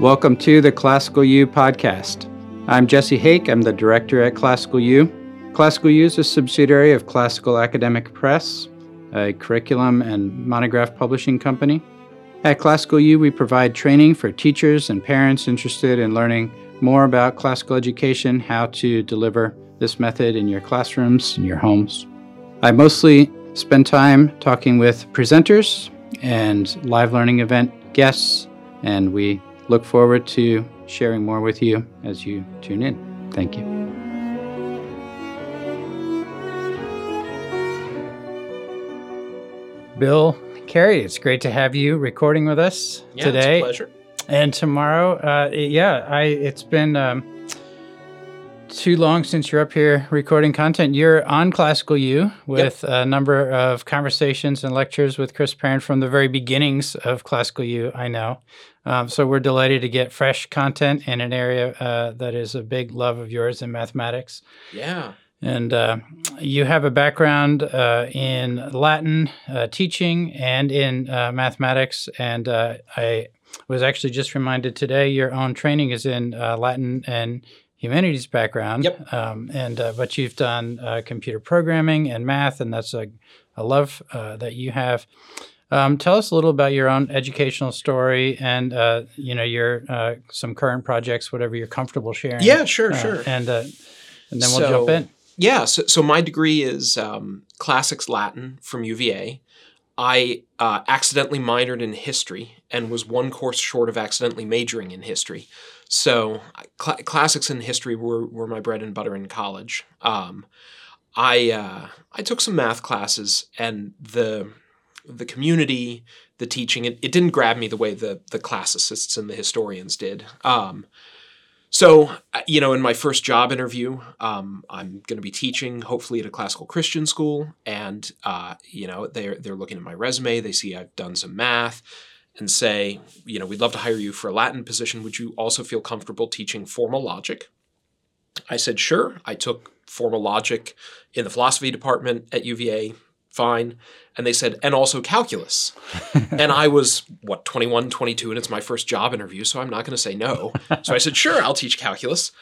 Welcome to the Classical U podcast. I'm Jesse Hake. I'm the director at Classical U. Classical U is a subsidiary of Classical Academic Press, a curriculum and monograph publishing company. At Classical U, we provide training for teachers and parents interested in learning more about classical education, how to deliver this method in your classrooms, in your homes. I mostly spend time talking with presenters and live learning event guests, and we look forward to sharing more with you as you tune in. Thank you. Bill Carey, it's great to have you recording with us Yeah, today. It's a pleasure. And tomorrow, uh, yeah, I it's been um, too long since you're up here recording content. You're on Classical U with a number of conversations and lectures with Chris Perrin from the very beginnings of Classical U. I know, um, so we're delighted to get fresh content in an area uh, that is a big love of yours in mathematics. Yeah. And uh, you have a background uh, in Latin uh, teaching and in uh, mathematics. And uh, I was actually just reminded today your own training is in uh, Latin and humanities background. Yep. Um, and uh, but you've done uh, computer programming and math, and that's a, a love uh, that you have. Um, tell us a little about your own educational story and uh, you know your uh, some current projects, whatever you're comfortable sharing. Yeah, sure, Uh, sure. And uh, and then we'll So- jump in. Yeah. So, so my degree is um, classics Latin from UVA. I uh, accidentally minored in history and was one course short of accidentally majoring in history. So cl- classics and history were, were my bread and butter in college. Um, I uh, I took some math classes and the the community, the teaching, it, it didn't grab me the way the the classicists and the historians did. Um, so, uh, you know, in my first job interview, um, I'm going to be teaching, hopefully, at a classical Christian school, and uh, you know, they're they're looking at my resume, they see I've done some math, and say, you know, we'd love to hire you for a Latin position. Would you also feel comfortable teaching formal logic? I said, sure. I took formal logic in the philosophy department at UVA. Fine. And they said, and also calculus. and I was, what, 21, 22, and it's my first job interview, so I'm not going to say no. So I said, sure, I'll teach calculus,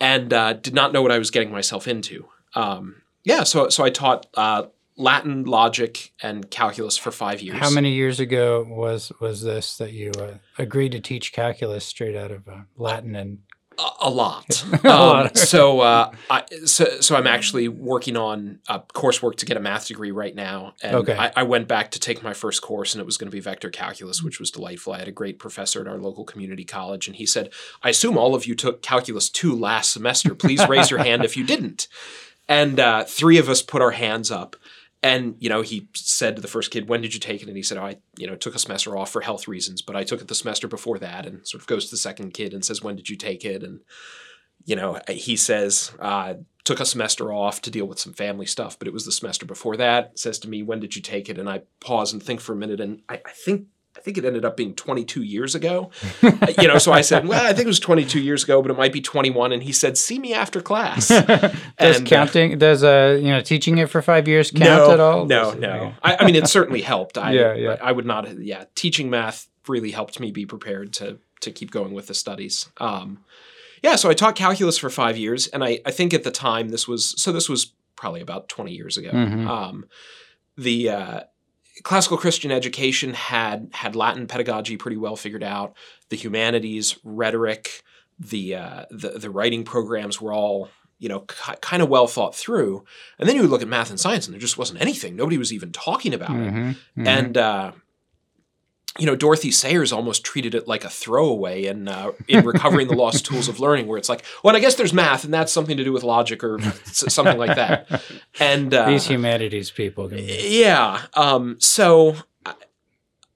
and uh, did not know what I was getting myself into. Um, yeah, so, so I taught uh, Latin, logic, and calculus for five years. How many years ago was was this that you uh, agreed to teach calculus straight out of uh, Latin and A, a lot. A Um, lot. so, uh, I, so, so I'm actually working on uh, coursework to get a math degree right now. And Okay. I, I went back to take my first course, and it was going to be vector calculus, which was delightful. I had a great professor at our local community college, and he said, "I assume all of you took calculus two last semester. Please raise your hand if you didn't." And uh, three of us put our hands up. And you know, he said to the first kid, "When did you take it?" And he said, oh, "I, you know, took a semester off for health reasons, but I took it the semester before that." And sort of goes to the second kid and says, "When did you take it?" And you know, he says, uh, "Took a semester off to deal with some family stuff, but it was the semester before that." Says to me, "When did you take it?" And I pause and think for a minute, and I, I think. I think it ended up being 22 years ago. you know, so I said, "Well, I think it was 22 years ago, but it might be 21." And he said, "See me after class." does And, uh, counting does uh you know teaching it for five years count no, at all? No, Does- no. I, I mean, it certainly helped. I, Yeah, yeah. I would not. Yeah, teaching math really helped me be prepared to to keep going with the studies. Um, yeah, so I taught calculus for five years, and I I think at the time this was so this was probably about twenty years ago. Mhm. Um, the uh, classical Christian education had had Latin pedagogy pretty well figured out. The humanities, rhetoric, the uh, the the writing programs were all you know ki kind of well thought through. And then you would look at math and science, and there just wasn't anything. Nobody was even talking about it. Mhm, mhm. And uh, you know, Dorothy Sayers almost treated it like a throwaway in uh, in recovering the lost tools of learning, where it's like, well, I guess there's math, and that's something to do with logic or s- something like that. And uh, these humanities people. Yeah. Um, so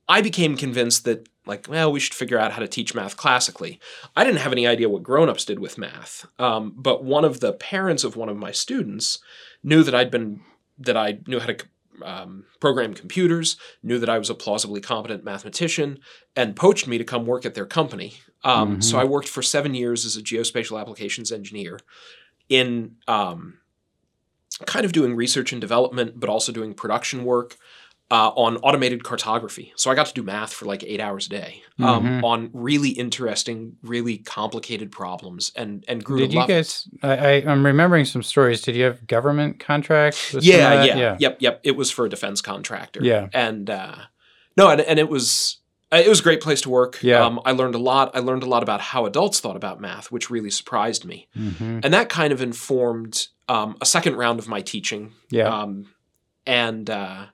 I- became convinced that, like, well, we should figure out how to teach math classically. I didn't have any idea what grown-ups did with math, um, but one of the parents of one of my students knew that I'd been that I knew how to um, program computers, knew that I was a plausibly competent mathematician, and poached me to come work at their company. Um, So I worked for seven years as a geospatial applications engineer in um, kind of doing research and development, but also doing production work uh, on automated cartography. So I got to do math for like eight hours a day um, Mhm. on really interesting, really complicated problems, and and grew Did you it. guys? I, I, I'm remembering some stories. Did you have government contracts? Yeah, yeah, yeah, yep, yep. It was for a defense contractor. Yeah. and uh, no, and, and it was uh, it was a great place to work. Yeah. um, I learned a lot. I learned a lot about how adults thought about math, which really surprised me, hmm and that kind of informed um, a second round of my teaching. yeah. Um, and uh,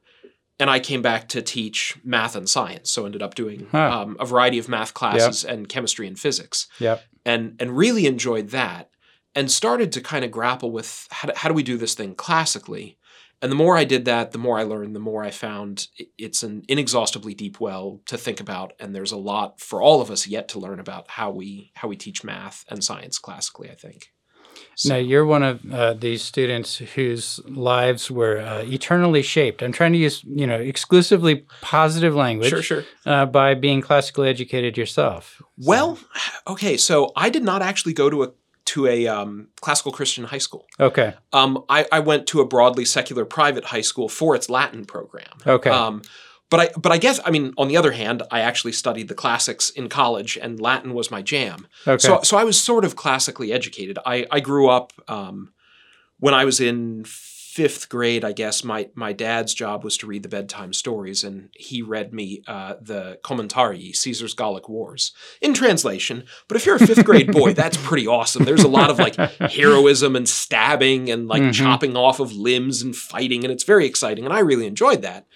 and I came back to teach math and science, so ended up doing Huh. um, a variety of math classes and chemistry and physics Yep. and and really enjoyed that and started to kind of grapple with how do, how do we do this thing classically and the more i did that the more i learned the more i found it's an inexhaustibly deep well to think about and there's a lot for all of us yet to learn about how we how we teach math and science classically i think So- Now you're one of uh, these students whose lives were uh, eternally shaped. I'm trying to use, you know, exclusively positive language sure sure uh, by being classically educated yourself. So- well okay so i did not actually go to a to a um, classical christian high school okay, um, I, I went to a broadly secular private high school for its Latin program. Okay. Um, but I but I guess I mean on the other hand, I actually studied the classics in college, and Latin was my jam. okay, So so I was sort of classically educated. I I grew up um, when I was in fifth grade. I guess my my dad's job was to read the bedtime stories, and he read me uh, the Commentarii, Caesar's Gallic Wars, in translation. But if you're a fifth grade boy, that's pretty awesome. There's a lot of like heroism and stabbing and like Mhm. chopping off of limbs and fighting, and it's very exciting. And I really enjoyed that.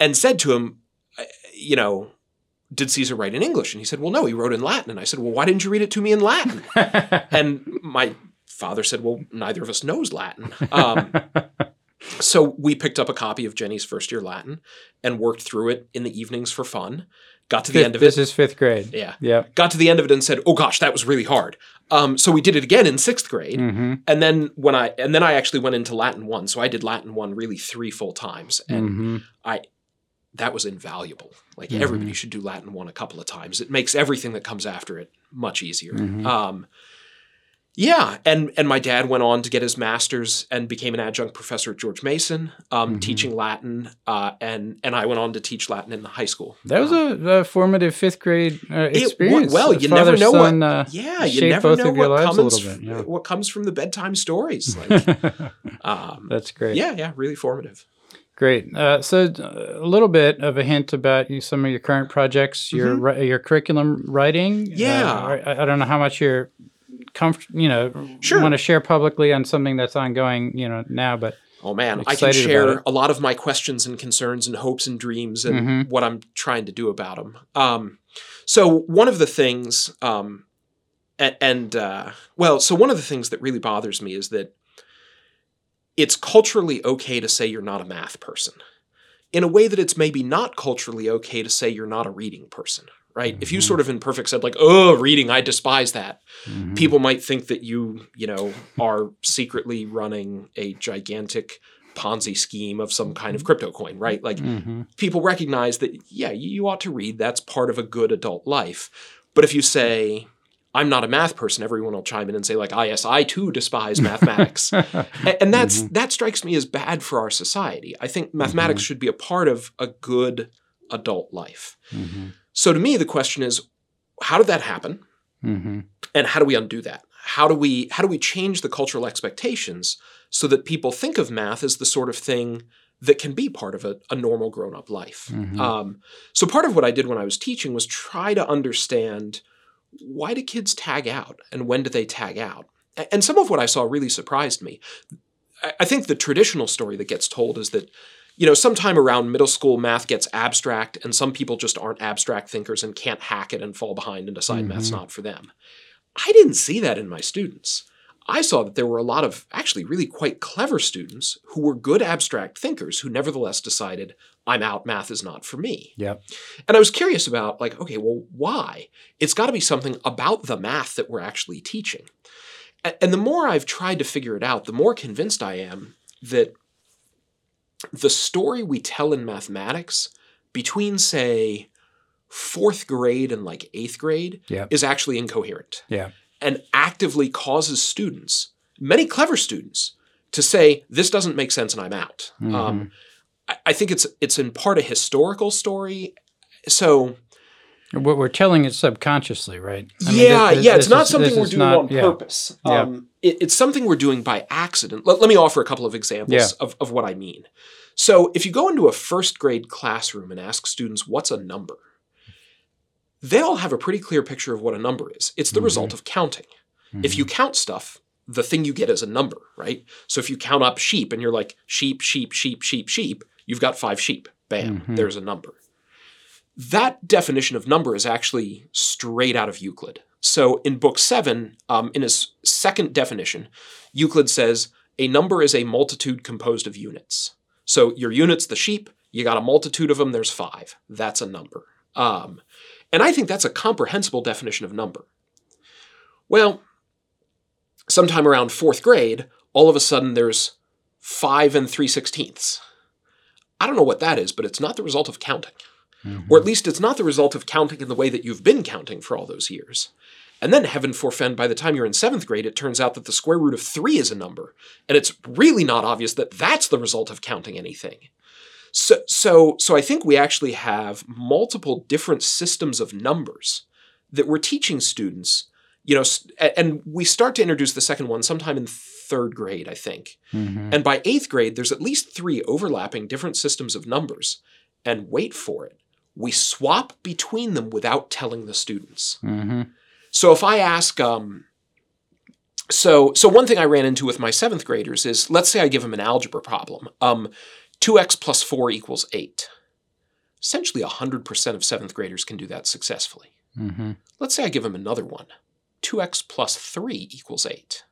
And said to him, you know, did Caesar write in English? And he said, well, no, he wrote in Latin. And I said, well, why didn't you read it to me in Latin? and my father said, well, neither of us knows Latin. Um, so we picked up a copy of Jenney's first year Latin and worked through it in the evenings for fun. Got to the Fifth- end of it. this is fifth grade. Yeah. Yep. Got to the end of it and said, "Oh gosh, that was really hard." Um, so we did it again in sixth grade, hmm and then when I and then I actually went into Latin one. So I did Latin one really three full times, and hmm that was invaluable. Like Mhm. everybody should do Latin one a couple of times. It makes everything that comes after it much easier. Mhm. Um, yeah, and and my dad went on to get his master's and became an adjunct professor at George Mason, um, Mhm. teaching Latin, uh, and and I went on to teach Latin in the high school. That was Um, a, a formative fifth grade uh, It experience. well, you never know what- uh, yeah, you never know what comes bit, yeah. what comes from the bedtime stories. Like, um, That's great. yeah, yeah, really formative. Great. Uh, so, uh, a little bit of a hint about you, some of your current projects, your ri- your curriculum writing. Mm-hmm. Yeah. Uh, I, I don't know how much you're comfort, you know, Sure. want to share publicly on something that's ongoing, you know, now. But Oh man, I can share a lot of my questions and concerns and hopes and dreams and Mhm. what I'm trying to do about them. Um, so one of the things, um, and, and uh, well, so one of the things that really bothers me is that it's culturally okay to say you're not a math person, in a way that it's maybe not culturally okay to say you're not a reading person. Right? If you Mhm. sort of in perfect said like, "Oh, reading, I despise that," Mhm. people might think that you, you know, are secretly running a gigantic Ponzi scheme of some kind of crypto coin, right? Like Mhm. people recognize that, yeah, you ought to read. That's part of a good adult life. But if you say, I'm not a math person, everyone will chime in and say, like, ah, yes, I too despise mathematics. And that's that strikes me as bad for our society. I think mathematics should be a part of a good adult life. Mhm. So to me, the question is, how did that happen? Mhm. and how do we undo that how do we how do we change the cultural expectations so that people think of math as the sort of thing that can be part of a, a normal grown-up life Mhm. um, so part of what i did when i was teaching was try to understand why do kids tag out and when do they tag out? And some of what i saw really surprised me. I- think the traditional story that gets told is that you know sometime around middle school math gets abstract and some people just aren't abstract thinkers and can't hack it and fall behind and decide math's Mhm. not for them. I didn't see that in my students i saw that there were a lot of actually really quite clever students who were good abstract thinkers who nevertheless decided i'm out math is not for me Yep. and I was curious about, like, okay, well, why? It's got to be something about the math that we're actually teaching. And the more I've tried to figure it out, the more convinced I am that the story we tell in mathematics between, say, fourth grade and like eighth grade Yep. is actually incoherent Yeah. And actively causes students, many clever students, to say, this doesn't make sense and I'm out. Mhm. Um, I- I think it's it's in part a historical story. So What we're telling it subconsciously, right? I mean, yeah, thi- thi- yeah, it's not is- something we're doing not- on yeah. purpose. Yeah. Um, it- it's something we're doing by accident. Let, let me offer a couple of examples Yeah. of, of what I mean. So, if you go into a first grade classroom and ask students what's a number, they all have a pretty clear picture of what a number is. It's the Mhm. result of counting. If you count stuff, the thing you get is a number, right? So if you count up sheep and you're like sheep, sheep, sheep, sheep, sheep, you've got five sheep. Bam, Mhm. there's a number. That definition of number is actually straight out of Euclid. So in book seven, um, in his second definition, Euclid says a number is a multitude composed of units. So your unit's the sheep, you got a multitude of them, there's five. That's a number. Um, and I think that's a comprehensible definition of number. Well, sometime around fourth grade, all of a sudden there's five and three sixteenths. I don't know what that is, but it's not the result of counting. Mhm. Or at least it's not the result of counting in the way that you've been counting for all those years. And then, heaven forfend, by the time you're in seventh grade, it turns out that the square root of three is a number. And it's really not obvious that that's the result of counting anything. So, so, so I think we actually have multiple different systems of numbers that we're teaching students. You know, and we start to introduce the second one sometime in third grade, I think. Mhm. And by eighth grade, there's at least three overlapping different systems of numbers. And wait for it, we swap between them without telling the students. Mhm. So if I ask, um, so so one thing I ran into with my seventh graders is, let's say I give them an algebra problem. Um, two x plus four equals eight. Essentially, hundred percent of seventh graders can do that successfully. Mhm. Let's say I give them another one. 2x plus 3 equals 8.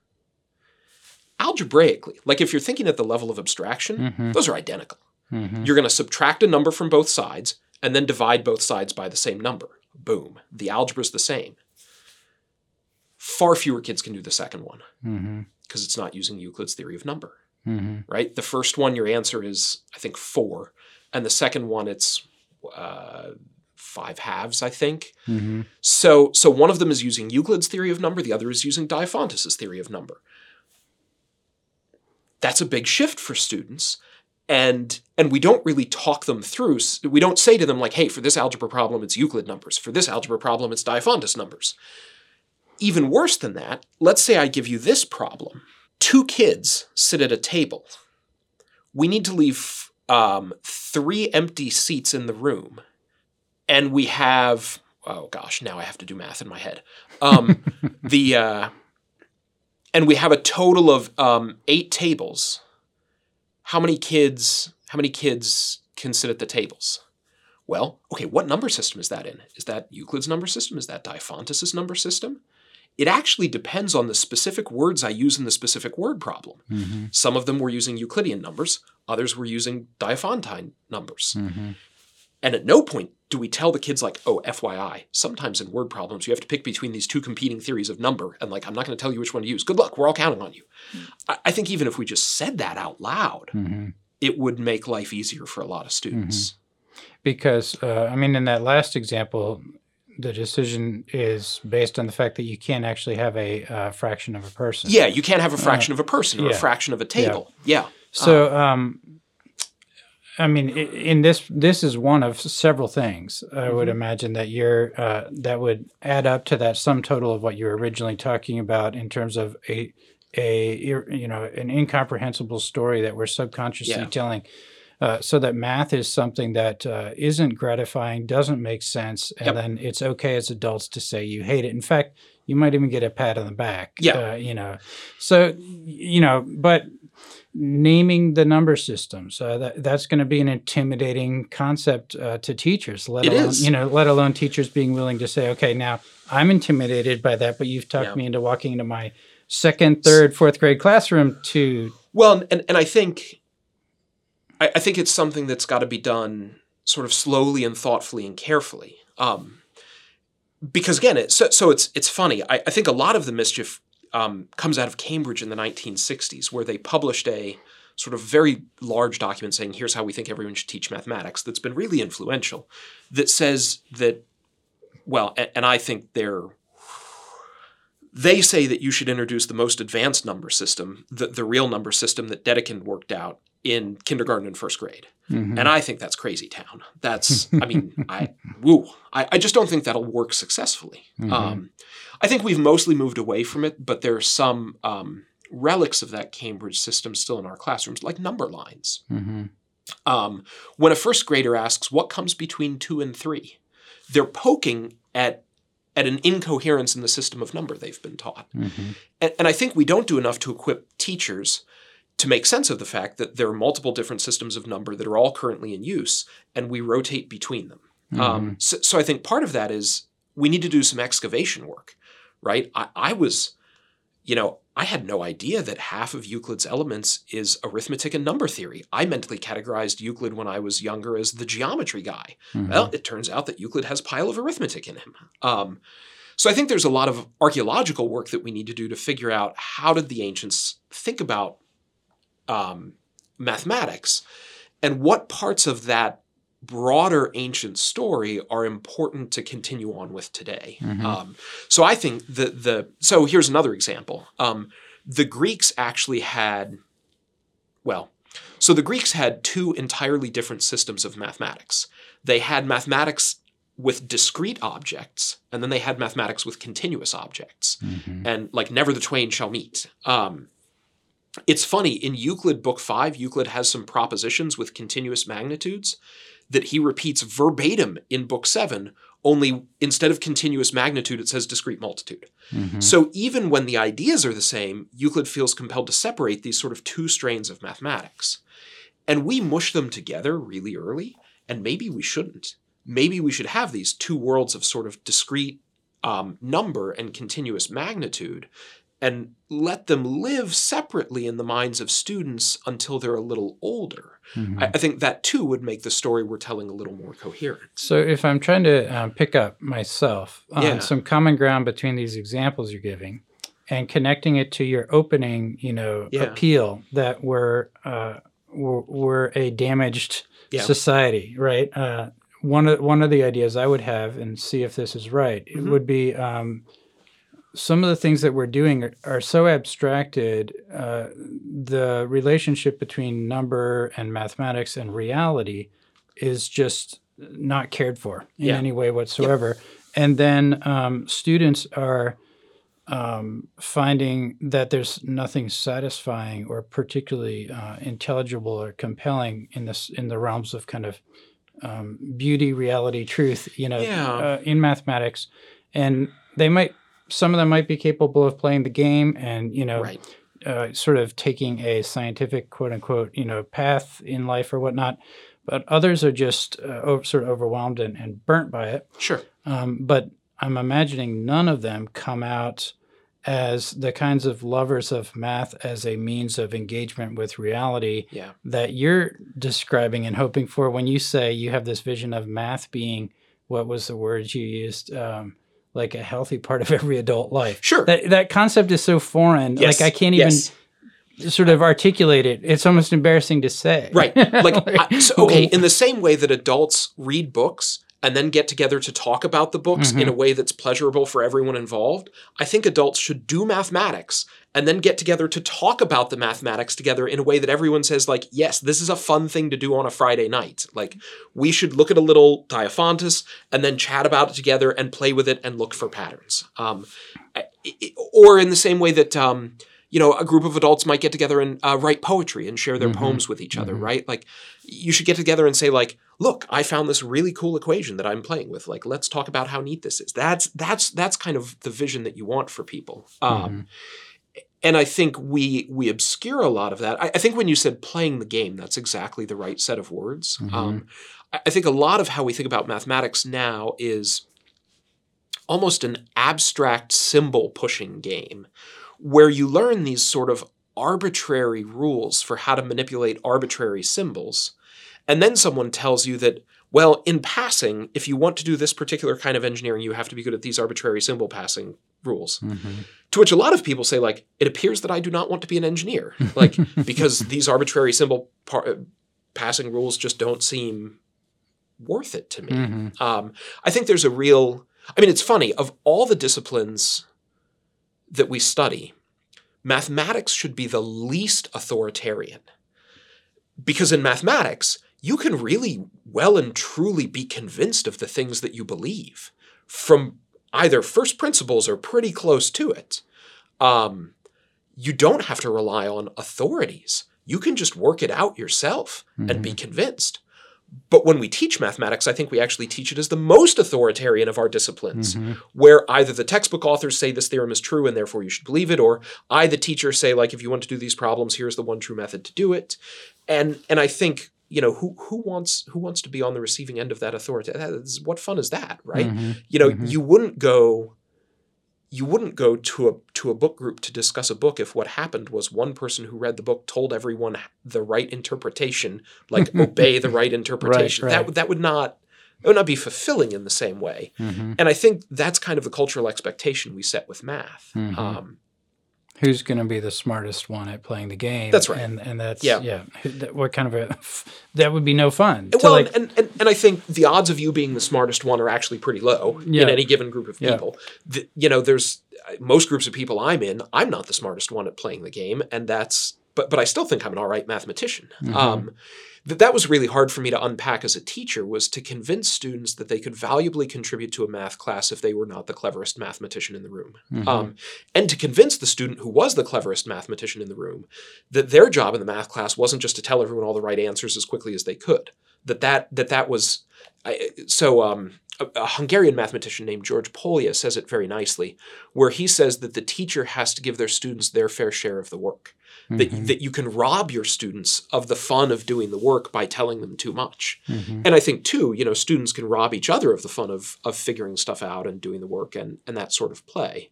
Algebraically, like if you're thinking at the level of abstraction, Mhm. those are identical. Mhm. You're going to subtract a number from both sides and then divide both sides by the same number. Boom. The algebra's the same. Far fewer kids can do the second one because it's not using Euclid's theory of number, Mhm. right? The first one, your answer is, I think, 4. And the second one, it's uh, 5 halves, I think. Mhm. So, so one of them is using Euclid's theory of number, the other is using Diophantus's theory of number. That's a big shift for students, and and we don't really talk them through. We don't say to them like, "Hey, for this algebra problem, it's Euclid numbers. For this algebra problem, it's Diophantus numbers." Even worse than that, let's say I give you this problem: two kids sit at a table. We need to leave um, three empty seats in the room, and we have oh gosh, now I have to do math in my head. Um, the uh, and we have a total of um, eight tables. How many kids? How many kids can sit at the tables? Well, okay, what number system is that in? Is that Euclid's number system? Is that Diophantus's number system? It actually depends on the specific words I use in the specific word problem. Mhm. Some of them were using Euclidean numbers, others were using Diophantine numbers. Mhm. And at no point do we tell the kids, like, oh, FYI, sometimes in word problems, you have to pick between these two competing theories of number. And, like, I'm not going to tell you which one to use. Good luck. We're all counting on you. I, I think even if we just said that out loud, Mhm. it would make life easier for a lot of students. Because uh, I mean, in that last example, the decision is based on the fact that you can't actually have a uh, fraction of a person. Yeah, you can't have a fraction of a person or a fraction of a table. Yeah. So, um, I mean, in this, this is one of several things. I would Mhm. imagine that you're uh, that would add up to that sum total of what you were originally talking about in terms of a a you know an incomprehensible story that we're subconsciously Yeah. telling. Uh, so that math is something that uh, isn't gratifying, doesn't make sense, and Yep. then it's okay as adults to say you hate it. In fact, you might even get a pat on the back. Yeah. uh, you know. So you know, but naming the number systems uh, that, that's going to be an intimidating concept uh, to teachers let It alone is. you know let alone teachers being willing to say okay now i'm intimidated by that but you've talked Yeah. me into walking into my second third fourth grade classroom to Well, and, and I think I, I think it's something that's got to be done sort of slowly and thoughtfully and carefully. Um, because again, it, so, so it's it's funny. I, I think a lot of the mischief um, comes out of Cambridge in the 1960s, where they published a sort of very large document saying, "Here's how we think everyone should teach mathematics." That's been really influential. That says that, well, and, and I think they're they say that you should introduce the most advanced number system, the, the real number system that Dedekind worked out, in kindergarten and first grade. Mhm. And I think that's crazy town. That's, I mean, I, woo. I, I just don't think that'll work successfully. Mhm. Um, I think we've mostly moved away from it, but there are some um, relics of that Cambridge system still in our classrooms, like number lines. Mhm. Um, when a first grader asks, what comes between two and three? They're poking at, at an incoherence in the system of number they've been taught. Mhm. And, and I think we don't do enough to equip teachers to make sense of the fact that there are multiple different systems of number that are all currently in use, and we rotate between them. Um, so, so I think part of that is we need to do some excavation work, right? I, I was, you know, I had no idea that half of Euclid's elements is arithmetic and number theory. I mentally categorized Euclid when I was younger as the geometry guy. Mhm. Well, it turns out that Euclid has a pile of arithmetic in him. Um, so I think there's a lot of archaeological work that we need to do to figure out how did the ancients think about um, mathematics and what parts of that broader ancient story are important to continue on with today. Mhm. Um, so I think the the so here's another example. Um, the Greeks actually had, well, so the Greeks had two entirely different systems of mathematics. They had mathematics with discrete objects, and then they had mathematics with continuous objects Mhm. and like never the twain shall meet. Um, it's funny in Euclid Book Five, Euclid has some propositions with continuous magnitudes that he repeats verbatim in Book Seven. Only instead of continuous magnitude, it says discrete multitude. Mhm. So even when the ideas are the same, Euclid feels compelled to separate these sort of two strains of mathematics. And we mush them together really early, and maybe we shouldn't. Maybe we should have these two worlds of sort of discrete um, number and continuous magnitude and let them live separately in the minds of students until they're a little older. Mhm. I, I think that too would make the story we're telling a little more coherent. So, if I'm trying to um, pick up myself on Yeah. some common ground between these examples you're giving, and connecting it to your opening, you know, Yeah. appeal that we're uh, we're, we're a damaged Yeah. society, right? Uh, one of one of the ideas I would have, and see if this is right, it Mhm. would be um, some of the things that we're doing are, are so abstracted. Uh, the relationship between number and mathematics and reality is just not cared for in Yeah. any way whatsoever. And then um, students are um, finding that there's nothing satisfying or particularly uh, intelligible or compelling in this in the realms of kind of um, beauty, reality, truth. You know, Yeah. uh, in mathematics, and they might some of them might be capable of playing the game and you know Right. uh, sort of taking a scientific quote unquote you know path in life or whatnot but others are just uh, over, sort of overwhelmed and, and burnt by it Sure. um, but i'm imagining none of them come out as the kinds of lovers of math as a means of engagement with reality Yeah. that you're describing and hoping for when you say you have this vision of math being what was the words you used um, like a healthy part of every adult life Sure. that that concept is so foreign Yes. like i can't even Yes. sort of articulate it it's almost embarrassing to say Right. Like, I, so, okay, in the same way that adults read books and then get together to talk about the books in mm-hmm. a way that's pleasurable for everyone involved, I think adults should do mathematics and then get together to talk about the mathematics together in a way that everyone says, like, yes, this is a fun thing to do on a Friday night. Like, we should look at a little Diophantus and then chat about it together and play with it and look for patterns. Um, or in the same way that, um, you know, a group of adults might get together and uh, write poetry and share their Mhm. poems with each other, Mhm. right? Like, you should get together and say, like, look, I found this really cool equation that I'm playing with. Like, let's talk about how neat this is. That's that's that's kind of the vision that you want for people. Um, and I think we we obscure a lot of that. I, I think when you said playing the game, that's exactly the right set of words. Mhm. Um, I, I think a lot of how we think about mathematics now is almost an abstract symbol pushing game where you learn these sort of arbitrary rules for how to manipulate arbitrary symbols. And then someone tells you that, well, in passing, if you want to do this particular kind of engineering, you have to be good at these arbitrary symbol passing rules. Mhm. To which a lot of people say, like, it appears that I do not want to be an engineer, like because these arbitrary symbol par- uh, passing rules just don't seem worth it to me. Mhm. Um, I think there's a real. I mean, it's funny. Of all the disciplines that we study, mathematics should be the least authoritarian because in mathematics, you can really well and truly be convinced of the things that you believe from either first principles or pretty close to it. Um, you don't have to rely on authorities. You can just work it out yourself mm-hmm. and be convinced. But when we teach mathematics, I think we actually teach it as the most authoritarian of our disciplines, mm-hmm. where either the textbook authors say this theorem is true and therefore you should believe it, or I, the teacher, say, like, if you want to do these problems, here's the one true method to do it. And and I think you know who who wants who wants to be on the receiving end of that authority is, what fun is that right mm-hmm. you know mm-hmm. you wouldn't go you wouldn't go to a to a book group to discuss a book if what happened was one person who read the book told everyone the right interpretation like obey the right interpretation right, right. that that would not it would not be fulfilling in the same way mm-hmm. and i think that's kind of the cultural expectation we set with math mm-hmm. um, who's going to be the smartest one at playing the game. That's right. And and that's yeah. yeah what kind of a that would be no fun. Well, like, and, and and I think the odds of you being the smartest one are actually pretty low yeah. in any given group of people. Yeah. The, you know, there's uh, most groups of people I'm in. I'm not the smartest one at playing the game, and that's but but I still think I'm an all right mathematician. Mm-hmm. Um, that that was really hard for me to unpack as a teacher was to convince students that they could valuably contribute to a math class if they were not the cleverest mathematician in the room mm-hmm. um, and to convince the student who was the cleverest mathematician in the room that their job in the math class wasn't just to tell everyone all the right answers as quickly as they could that that that that was I, so um, a, a, Hungarian mathematician named George Polya says it very nicely, where he says that the teacher has to give their students their fair share of the work that, mm-hmm. that you can rob your students of the fun of doing the work by telling them too much. Mm-hmm. And I think too, you know, students can rob each other of the fun of of figuring stuff out and doing the work and and that sort of play.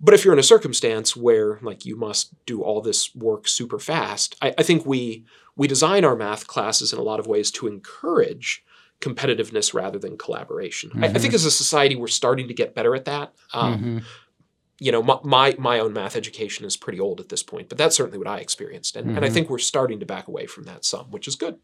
But if you're in a circumstance where like you must do all this work super fast, I, I think we we design our math classes in a lot of ways to encourage competitiveness rather than collaboration. Mm-hmm. I, I, think mm-hmm. as a society we're starting to get better at that. Um, mm-hmm you know, my, my, my own math education is pretty old at this point, but that's certainly what I experienced, and mm-hmm. and I mm-hmm. think we're starting to back away from that some, which is good.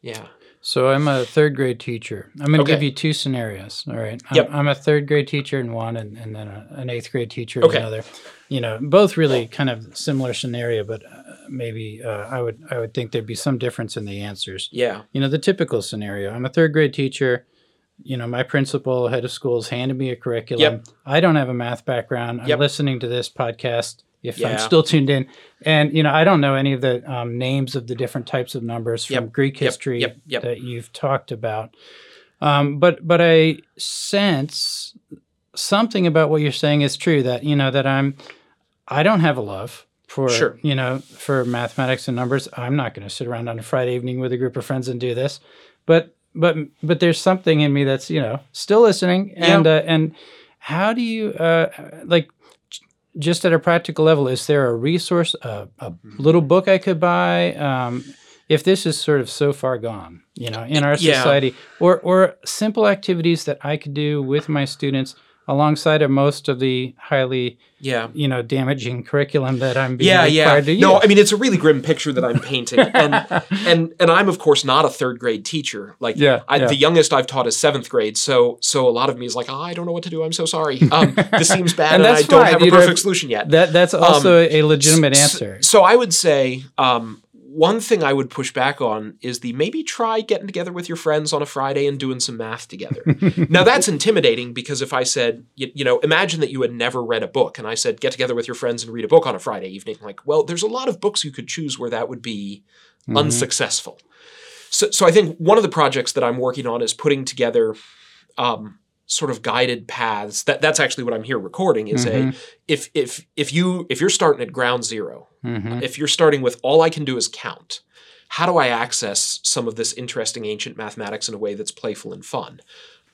Yeah. So I'm a third grade teacher. I'm going to okay. give you two scenarios. All right. I'm, yep. I'm a third grade teacher in one, and, and then a, an eighth grade teacher in okay. another. You know, both really kind of similar scenario, but uh, maybe uh, I would I would think there'd be some difference in the answers. Yeah. You know, the typical scenario. I'm a third grade teacher you know, my principal, head of schools handed me a curriculum. Yep. I don't have a math background. I'm yep. listening to this podcast if yeah. I'm still tuned in. And, you know, I don't know any of the um, names of the different types of numbers from yep. Greek history that you've talked about. Um, but, but I sense something about what you're saying is true that, you know, that I'm, I don't have a love for, sure. you know, for mathematics and numbers. I'm not going to sit around on a Friday evening with a group of friends and do this. But but but there's something in me that's you know still listening and yeah. uh, and how do you uh, like just at a practical level is there a resource a, a little book i could buy um, if this is sort of so far gone you know in our society yeah. or or simple activities that i could do with my students alongside of most of the highly yeah. you know damaging curriculum that I'm being yeah yeah. no I mean it's a really grim picture that I'm painting. And and and I'm of course not a third grade teacher. Like yeah, I, yeah, the youngest I've taught is seventh grade. So so a lot of me is like oh, I don't know what to do. I'm so sorry. Um, this seems bad and, and I don't have a perfect know, solution yet. that that's also um, a legitimate answer. so, so I would say um, one thing I would push back on is the maybe try getting together with your friends on a Friday and doing some math together. now that's intimidating because if I said, you, you, know, imagine that you had never read a book and I said, get together with your friends and read a book on a Friday evening, like, well, there's a lot of books you could choose where that would be mm-hmm. unsuccessful. So, so I think one of the projects that I'm working on is putting together um, sort of guided paths. That that's actually what I'm here recording is mm-hmm. a if if if you if you're starting at ground 0 mm-hmm. if you're starting with all I can do is count, how do I access some of this interesting ancient mathematics in a way that's playful and fun?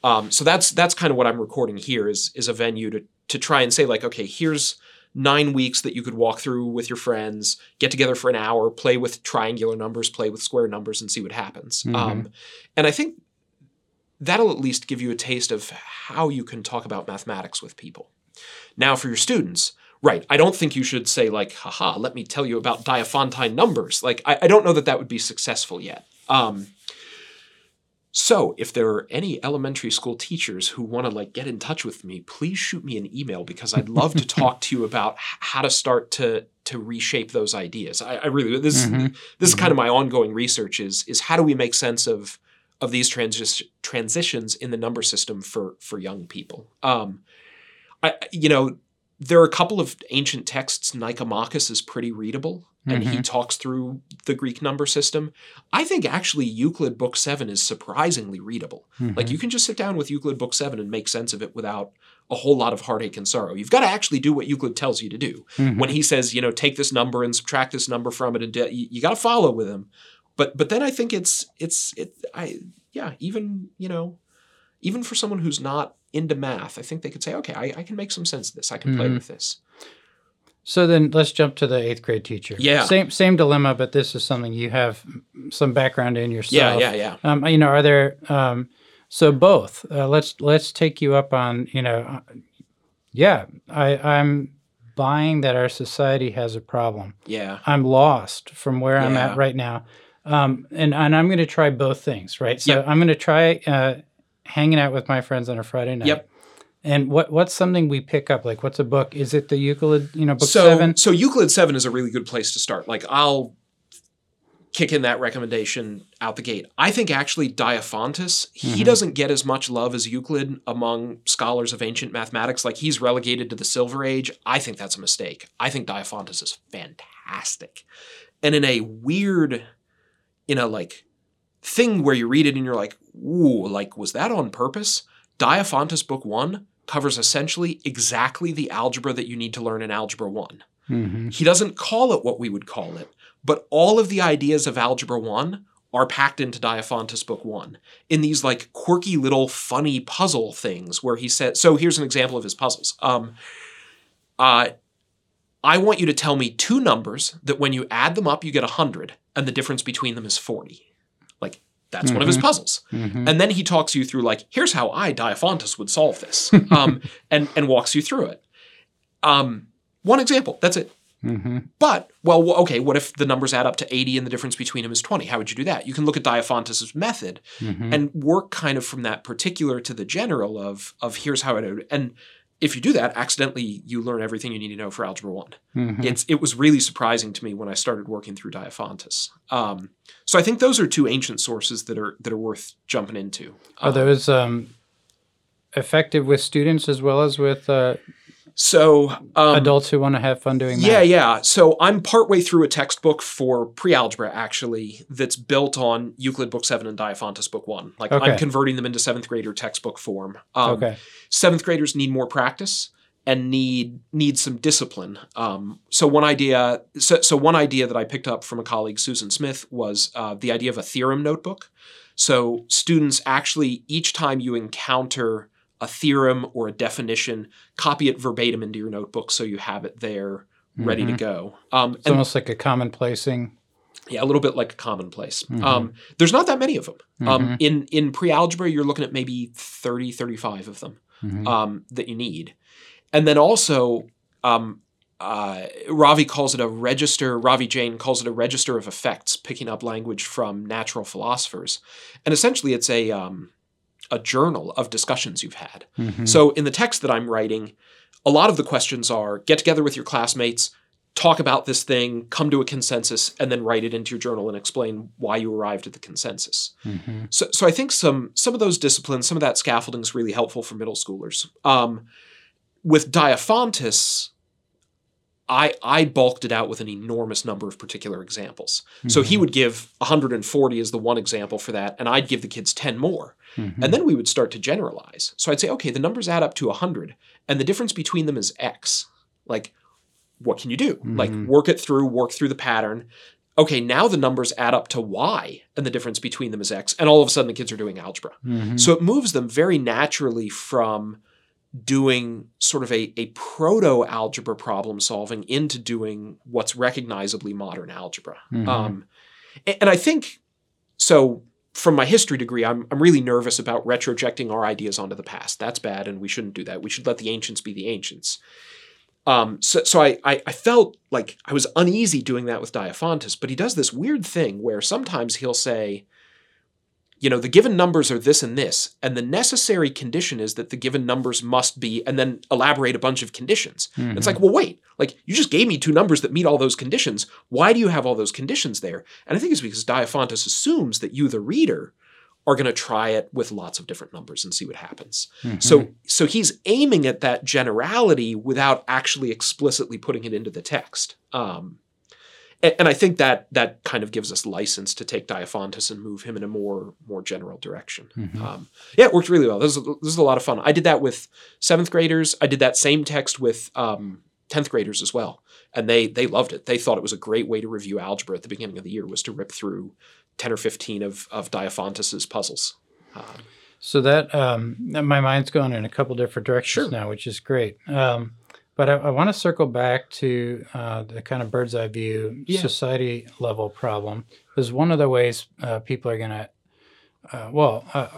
Um, so that's that's kind of what I'm recording here is is a venue to to try and say like okay here's nine weeks that you could walk through with your friends, get together for an hour, play with triangular numbers, play with square numbers, and see what happens. Mm-hmm. Um, and I think that'll at least give you a taste of how you can talk about mathematics with people. Now, for your students, right, I don't think you should say, like, haha, let me tell you about Diophantine numbers. Like, I, I don't know that that would be successful yet. Um, so if there are any elementary school teachers who want to like get in touch with me, please shoot me an email because I'd love to talk to you about how to start to to reshape those ideas. I, I really this Mhm. is this is kind of my ongoing research is is how do we make sense of of these transis- transitions in the number system for for young people. Um, I you know there are a couple of ancient texts. Nicomachus is pretty readable, and he talks through the Greek number system. I think actually Euclid Book Seven is surprisingly readable. Like you can just sit down with Euclid Book Seven and make sense of it without a whole lot of heartache and sorrow. You've got to actually do what Euclid tells you to do. Mhm. When he says, you know, take this number and subtract this number from it, and do, you, you got to follow with him. But but then I think it's it's it I yeah even you know even for someone who's not into math, I think they could say, okay, I, I can make some sense of this. I can play Mhm. with this. So then let's jump to the eighth grade teacher. Yeah. Same same dilemma, but this is something you have some background in yourself. Yeah, yeah, yeah. Um, you know, are there um, so both? Uh, let's let's take you up on you know, uh, yeah, I, I'm buying that our society has a problem. Yeah. I'm lost from where I'm at right now, um, and and I'm going to try both things, right? So Yep. I'm going to try uh, hanging out with my friends on a Friday night. Yep. And what what's something we pick up? Like, what's a book? Is it the Euclid? You know, book so, seven. So Euclid 7 is a really good place to start. Like I'll kick in that recommendation out the gate. I think actually Diophantus, he Mhm. doesn't get as much love as Euclid among scholars of ancient mathematics. Like he's relegated to the Silver Age. I think that's a mistake. I think Diophantus is fantastic. And in a weird, in a like thing where you read it and you're like, ooh, like was that on purpose? Diophantus book one covers essentially exactly the algebra that you need to learn in algebra one. Mm-hmm. He doesn't call it what we would call it, but all of the ideas of Algebra 1 are packed into Diophantus Book 1 in these like quirky little funny puzzle things where he said, so here's an example of his puzzles. Um, uh, I want you to tell me two numbers that when you add them up, you get 100, and the difference between them is 40. Like, that's one of his Mhm. puzzles. Mm-hmm. And then he talks you through like, here's how I, Diophantus, would solve this, um, and and walks you through it. Um, one example. That's it. Mm-hmm. But well, okay. What if the numbers add up to eighty and the difference between them is twenty? How would you do that? You can look at Diophantus's method Mm-hmm. and work kind of from that particular to the general of of here's how it would. And if you do that, accidentally you learn everything you need to know for algebra one. Mm-hmm. It's it was really surprising to me when I started working through Diophantus. Um, so I think those are two ancient sources that are that are worth jumping into. Are Um, those um, effective with students as well as with uh, so um, adults who want to have fun doing that. Yeah, math? yeah. So I'm partway through a textbook for pre-algebra actually that's built on Euclid Book 7 and Diophantus Book 1. Like Okay. I'm converting them into 7th grader textbook form. Um, okay. 7th graders need more practice and need need some discipline. Um, so one idea so, so one idea that I picked up from a colleague Susan Smith was uh, the idea of a theorem notebook. So students actually each time you encounter a theorem or a definition, copy it verbatim into your notebook so you have it there ready to Mhm. go. Um, It's and almost like a commonplacing. yeah, a little bit like a commonplace. Mhm. Um, there's not that many of them. Um, Mhm. in in pre-algebra, you're looking at maybe 30, 35 of them Mhm. um, that you need. And then also, um, uh, Ravi calls it a register, Ravi Jain calls it a register of effects, picking up language from natural philosophers. And essentially, it's a, um, a journal of discussions you've had. Mhm. So in the text that I'm writing, a lot of the questions are get together with your classmates, talk about this thing, come to a consensus, and then write it into your journal and explain why you arrived at the consensus. Mhm. So, so I think some some of those disciplines, some of that scaffolding is really helpful for middle schoolers. Um, with Diophantus, I I bulked it out with an enormous number of particular examples. So he Mhm. would give 140 as the one example for that, and I'd give the kids 10 more. Mhm. And then we would start to generalize. So I'd say, okay, the numbers add up to 100, and the difference between them is X. Like, what can you do? Like, Mhm. work it through, work through the pattern. Okay, now the numbers add up to Y, and the difference between them is X. And all of a sudden, the kids are doing algebra. Mhm. So it moves them very naturally from doing sort of a, a proto algebra problem solving into doing what's recognizably modern algebra. Mhm. Um, a- and I think so. From my history degree, I'm I'm really nervous about retrojecting our ideas onto the past. That's bad, and we shouldn't do that. We should let the ancients be the ancients. Um, so so I, I I felt like I was uneasy doing that with Diophantus, but he does this weird thing where sometimes he'll say, you know, the given numbers are this and this, and the necessary condition is that the given numbers must be, and then elaborate a bunch of conditions. Mhm. It's like, well, wait, like you just gave me two numbers that meet all those conditions. Why do you have all those conditions there? And I think it's because Diophantus assumes that you, the reader, are going to try it with lots of different numbers and see what happens. Mhm. So, so he's aiming at that generality without actually explicitly putting it into the text. Um, and, I think that that kind of gives us license to take Diophantus and move him in a more more general direction. Mhm. Um, yeah, it worked really well. This is, this is a lot of fun. I did that with seventh graders. I did that same text with um, tenth graders as well, and they they loved it. They thought it was a great way to review algebra at the beginning of the year was to rip through ten or fifteen of of Diophantus's puzzles. Um, So that um, my mind's going in a couple different directions Sure. now, which is great. Um, but I, I want to circle back to uh, the kind of bird's eye view Yeah. society level problem. Because one of the ways uh, people are going to, uh, well, uh,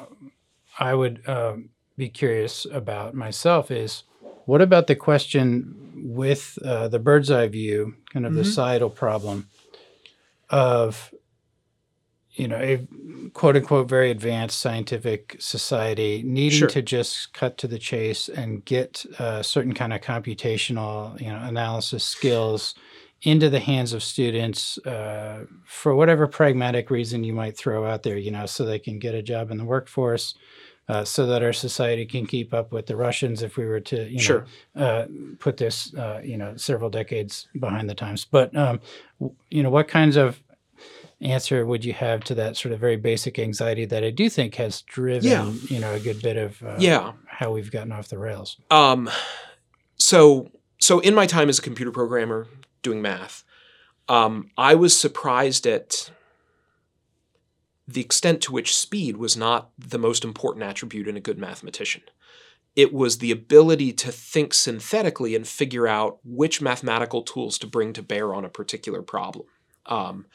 I would um, be curious about myself is what about the question with uh, the bird's eye view, kind of the Mhm. societal problem of you know, a quote unquote very advanced scientific society needing Sure. to just cut to the chase and get uh, certain kind of computational, you know, analysis skills into the hands of students uh, for whatever pragmatic reason you might throw out there, you know, so they can get a job in the workforce. Uh, so that our society can keep up with the Russians, if we were to, you know, Sure. uh, put this, uh, you know, several decades behind the times. But um, w- you know, what kinds of answer would you have to that sort of very basic anxiety that I do think has driven, Yeah. you know, a good bit of uh, yeah. how we've gotten off the rails? Um, so so in my time as a computer programmer doing math, um, I was surprised at the extent to which speed was not the most important attribute in a good mathematician. It was the ability to think synthetically and figure out which mathematical tools to bring to bear on a particular problem. Um,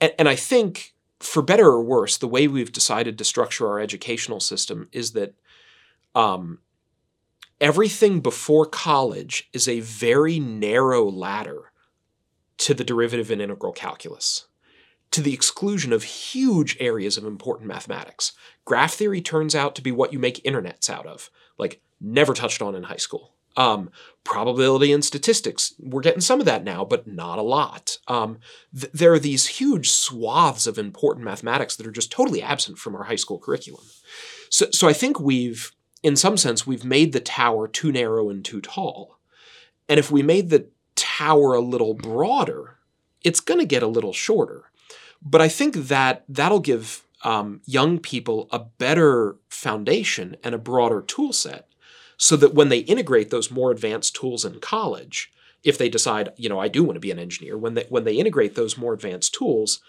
and, and I think, for better or worse, the way we've decided to structure our educational system is that um, everything before college is a very narrow ladder to the derivative and integral calculus, to the exclusion of huge areas of important mathematics. Graph theory turns out to be what you make internets out of, like never touched on in high school. Um, probability and statistics, we're getting some of that now, but not a lot. Um, th- there are these huge swaths of important mathematics that are just totally absent from our high school curriculum. So, so I think we've, in some sense, we've made the tower too narrow and too tall. And if we made the tower a little broader, it's going to get a little shorter. But I think that that'll give um, young people a better foundation and a broader tool set so that when they integrate those more advanced tools in college, if they decide, you know, I do want to be an engineer, when they, when they integrate those more advanced tools,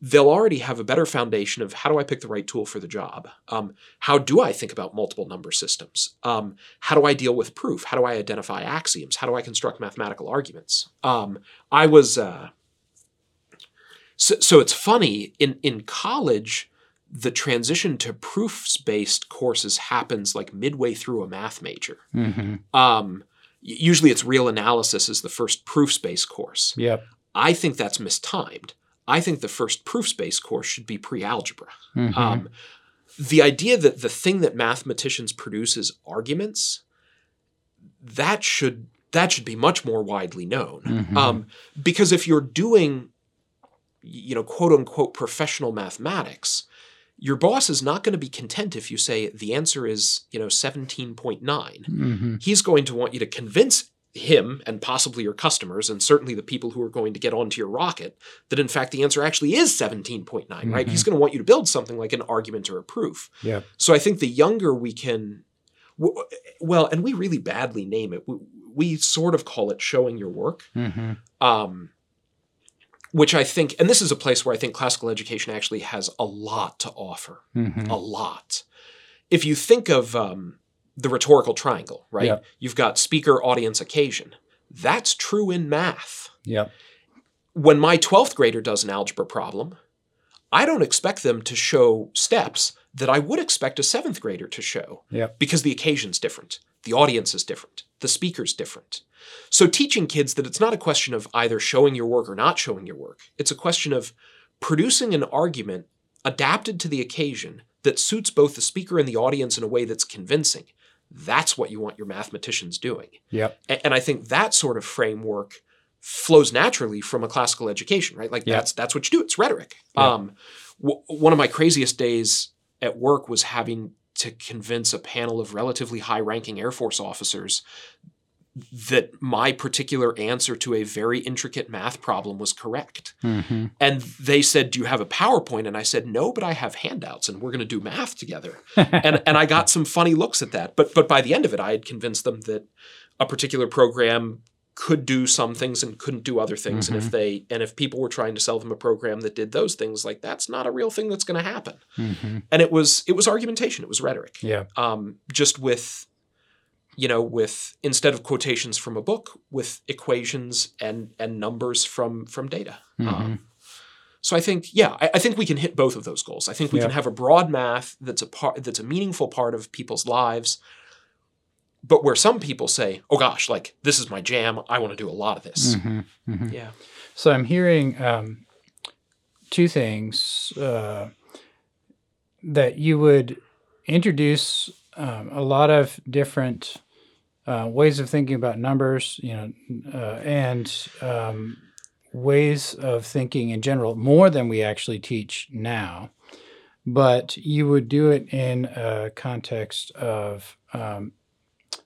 they'll already have a better foundation of how do I pick the right tool for the job? Um, how do I think about multiple number systems? Um, how do I deal with proof? How do I identify axioms? How do I construct mathematical arguments? Um, I was uh, so, so it's funny in in college the transition to proofs based courses happens like midway through a math major. Mm-hmm. Um, usually it's real analysis is the first proofs based course. Yep. I think that's mistimed. I think the first proofs based course should be pre algebra. Mhm. Um, the idea that the thing that mathematicians produce is arguments, that should that should be much more widely known. Mhm. Um, because if you're doing, you know, quote unquote professional mathematics, your boss is not going to be content if you say the answer is, you know, 17.9. Mhm. He's going to want you to convince him and possibly your customers and certainly the people who are going to get onto your rocket that in fact the answer actually is 17.9 right Mhm. he's going to want you to build something like an argument or a proof Yep. so i think the younger we can well and we really badly name it we, we sort of call it showing your work Mm-hmm. um, which i think and this is a place where i think classical education actually has a lot to offer Mm-hmm. a lot. If you think of um, the rhetorical triangle, right? Yeah. You've got speaker, audience, occasion. That's true in math. Yep. When my 12th grader does an algebra problem, I don't expect them to show steps that I would expect a seventh grader to show Yep. because the occasion's different, the audience is different, the speaker's different. So teaching kids that it's not a question of either showing your work or not showing your work. It's a question of producing an argument adapted to the occasion that suits both the speaker and the audience in a way that's convincing. That's what you want your mathematicians doing. Yep. And I think that sort of framework flows naturally from a classical education, right? Like Yeah. that's that's what you do. It's rhetoric. Yeah. Um, w- one of my craziest days at work was having to convince a panel of relatively high-ranking Air Force officers that my particular answer to a very intricate math problem was correct. hmm And they said, "Do you have a PowerPoint?" And I said, "No, but I have handouts, and we're going to do math together." and and I got some funny looks at that. But but by the end of it, I had convinced them that a particular program could do some things and couldn't do other things. And if they and if people were trying to sell them a program that did those things, like that's not a real thing that's going to happen. hmm And it was it was argumentation. It was rhetoric. Yeah. Um, just with you know with instead of quotations from a book with equations and and numbers from from data. Mhm. Um, so I think, yeah, I, I think we can hit both of those goals. I think we Yeah. can have a broad math that's a part that's a meaningful part of people's lives, but where some people say, "Oh gosh, like this is my jam. I want to do a lot of this." Mhm. Mhm. Yeah, So I'm hearing um, two things uh, that you would introduce um, a lot of different uh, ways of thinking about numbers, you know, uh, and um, ways of thinking in general, more than we actually teach now. But you would do it in a context of um,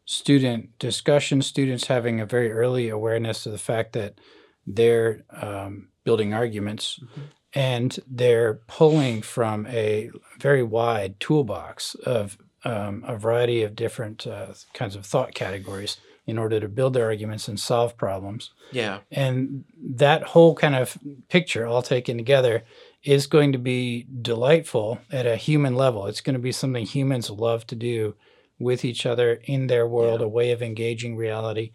student discussion, students having a very early awareness of the fact that they're um, building arguments Mhm. and they're pulling from a very wide toolbox of um, a variety of different uh, kinds of thought categories in order to build their arguments and solve problems. yeah, And that whole kind of picture, all taken together, is going to be delightful at a human level. It's going to be something humans love to do with each other in their world, Yeah. a way of engaging reality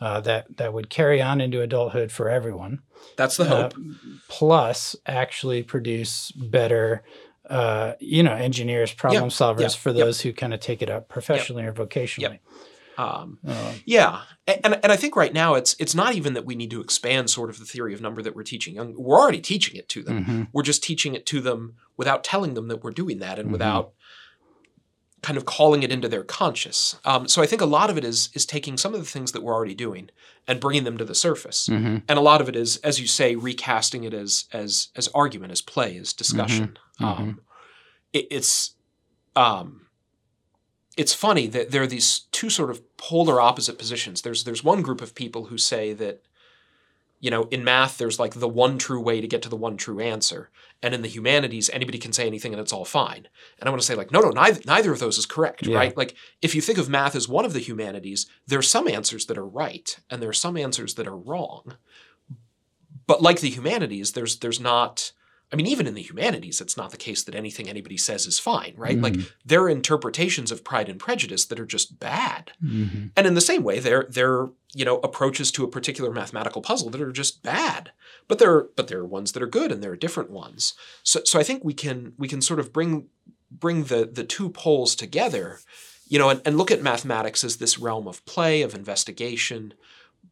uh, that that would carry on into adulthood for everyone. that's the hope. Uh, plus, actually produce better. Uh, you know, engineers, problem solvers yeah, for yep. those who kind of take it up professionally or vocationally. Um, Uh, yeah, and and I think right now it's it's not even that we need to expand sort of the theory of number that we're teaching young. We're already teaching it to them. mhm. We're just teaching it to them without telling them that we're doing that and Mhm. without kind of calling it into their conscious. Um, so I think a lot of it is is taking some of the things that we're already doing and bringing them to the surface. Mhm. And a lot of it is, as you say, recasting it as as as argument, as play, as discussion. Mhm. Um, it, it's um, it's funny that there are these two sort of polar opposite positions. There's there's one group of people who say that, you know, in math there's like the one true way to get to the one true answer, and in the humanities anybody can say anything and it's all fine. And I want to say like, no, no, neither neither of those is correct, Yeah. right? Like if you think of math as one of the humanities, there are some answers that are right and there are some answers that are wrong. But like the humanities, there's there's not. I mean, even in the humanities, it's not the case that anything anybody says is fine, right? Like Mhm. there are interpretations of Pride and Prejudice that are just bad. Mhm. And in the same way, there there are, you know approaches to a particular mathematical puzzle that are just bad. But there are, but there are ones that are good, and there are different ones. So so I think we can we can sort of bring bring the the two poles together, you know, and, and look at mathematics as this realm of play, of investigation,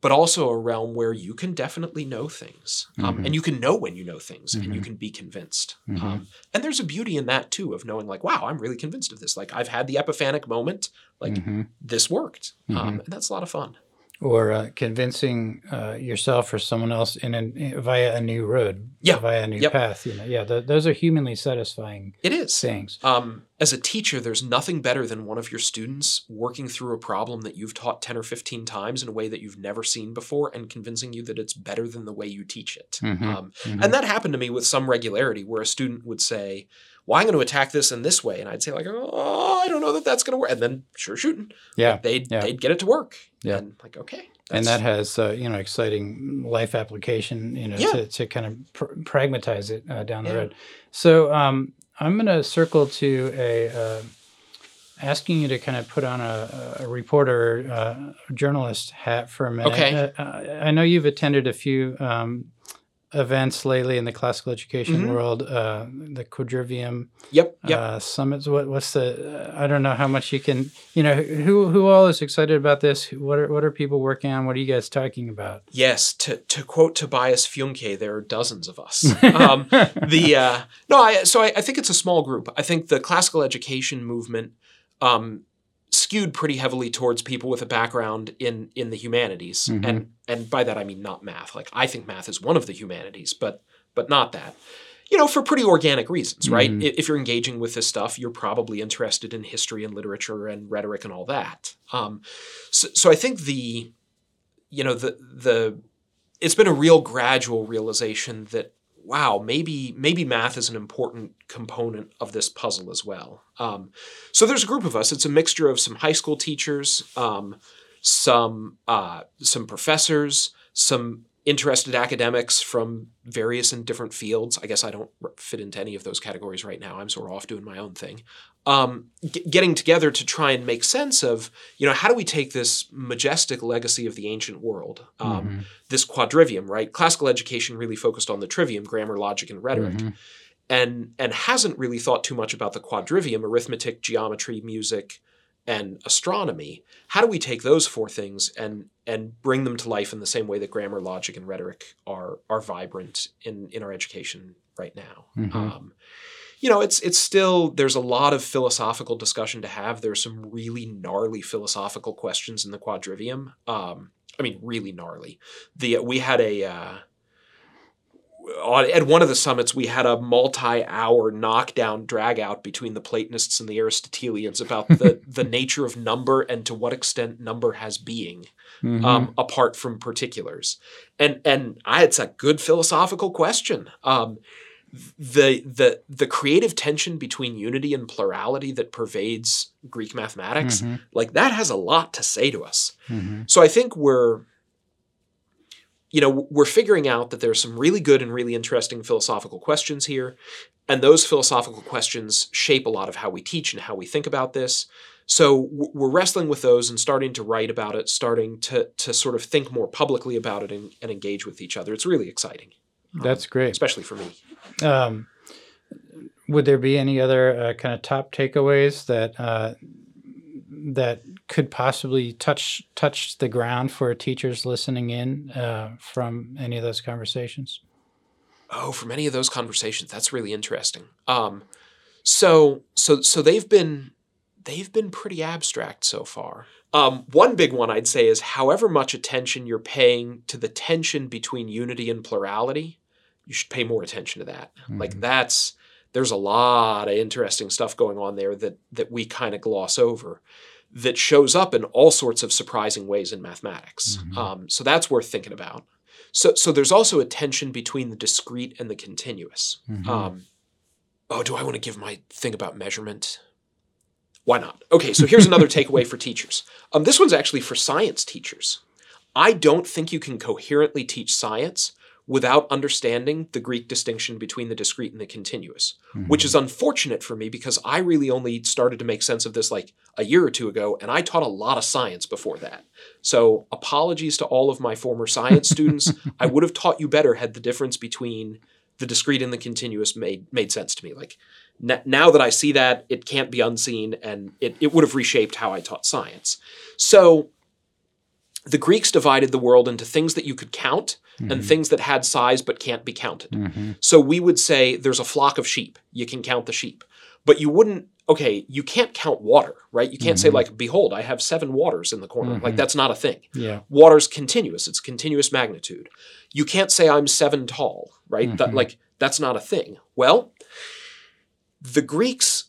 but also a realm where you can definitely know things, um, Mhm. and you can know when you know things, and you Mhm. can be convinced. Mhm. Um, and there's a beauty in that too, of knowing like, wow, I'm really convinced of this. Like I've had the epiphanic moment. Like Mhm. this worked, Mhm. um, and that's a lot of fun. Or uh, convincing uh, yourself or someone else in an, via a new road, Yeah. via a new Yep. path. You know, yeah, th- those are humanly satisfying It is. things. Um, as a teacher, there's nothing better than one of your students working through a problem that you've taught 10 or 15 times in a way that you've never seen before and convincing you that it's better than the way you teach it. Mhm. Um, Mhm. And that happened to me with some regularity where a student would say, well, I'm going to attack this in this way. And I'd say like, oh, I don't know that that's going to work. And then sure shooting. yeah, They'd, Yeah. they'd get it to work. Yeah. And like, okay. and that has uh, you know exciting life application. You know, Yeah. to, to kind of pr- pragmatize it uh, down the Yeah. road. So um, I'm going to circle to a. Uh, Asking you to kind of put on a, a reporter, uh, journalist hat for a minute. Okay. Uh, I know you've attended a few um, events lately in the classical education Mhm. world. Uh, the Quadrivium Yep. Yep. uh, summits. What, what's the? Uh, I don't know how much you can. You know, who who all is excited about this? What are what are people working on? What are you guys talking about? Yes, to, to quote Tobias Funke, there are dozens of us. Um, the uh, no, I, so I, I think it's a small group. I think the classical education movement um, skewed pretty heavily towards people with a background in in the humanities, Mhm. and and by that I mean not math. Like I think math is one of the humanities, but but not that. You know, for pretty organic reasons, right? Mhm. If you're engaging with this stuff, you're probably interested in history and literature and rhetoric and all that. Um, so, so I think the, you know, the the it's been a real gradual realization that wow maybe maybe math is an important component of this puzzle as well. Um, so there's a group of us. It's a mixture of some high school teachers um, some uh, some professors some interested academics from various and different fields i guess i don't fit into any of those categories right now i'm sort of off doing my own thing um, g- getting together to try and make sense of you know how do we take this majestic legacy of the ancient world um, Mhm. this quadrivium, right? Classical education really focused on the trivium, grammar, logic, and rhetoric, Mhm. and and hasn't really thought too much about the quadrivium, arithmetic, geometry, music, and astronomy. How do we take those four things and and bring them to life in the same way that grammar, logic, and rhetoric are are vibrant in in our education right now? Mhm. Um, you know, it's it's still there's a lot of philosophical discussion to have. There's some really gnarly philosophical questions in the quadrivium. Um, I mean, really gnarly. The we had a uh, at one of the summits we had a multi-hour knockdown dragout between the Platonists and the Aristotelians about the the nature of number and to what extent number has being Mhm. um, apart from particulars. And and I, it's a good philosophical question. Um, the the the creative tension between unity and plurality that pervades Greek mathematics, Mhm. like that has a lot to say to us. Mhm. So I think we're you know we're figuring out that there's some really good and really interesting philosophical questions here and those philosophical questions shape a lot of how we teach and how we think about this. So we're wrestling with those and starting to write about it starting to to sort of think more publicly about it and, and engage with each other. It's really exciting. That's great. especially for me. Um, would there be any other uh, kind of top takeaways that uh, that could possibly touch touch the ground for teachers listening in uh, from any of those conversations? Oh, from any of those conversations, that's really interesting. Um, so so so they've been they've been pretty abstract so far. Um, one big one I'd say is however much attention you're paying to the tension between unity and plurality, you should pay more attention to that. Like Mhm. that's there's a lot of interesting stuff going on there that that we kind of gloss over that shows up in all sorts of surprising ways in mathematics. Mhm. Um, so that's worth thinking about. So, so there's also a tension between the discrete and the continuous. Mhm. Um, oh, do I want to give my thing about measurement? Why not? Okay, so here's another takeaway for teachers. Um, this one's actually for science teachers. I don't think you can coherently teach science without understanding the Greek distinction between the discrete and the continuous, mm-hmm. which is unfortunate for me because I really only started to make sense of this like a year or two ago, and I taught a lot of science before that. So, apologies to all of my former science students. I would have taught you better had the difference between the discrete and the continuous made made sense to me. Like n- now that I see that, it can't be unseen, and it, it would have reshaped how I taught science. So, the Greeks divided the world into things that you could count and Mhm. things that had size but can't be counted. Mhm. So we would say there's a flock of sheep. You can count the sheep. But you wouldn't, okay, you can't count water, right? You can't say, Mhm. like, behold, I have seven waters in the corner. Like, Mhm. that's not a thing. Yeah. Water's continuous, it's continuous magnitude. You can't say I'm seven tall, right? That, Mhm. like, that's not a thing. Well, the Greeks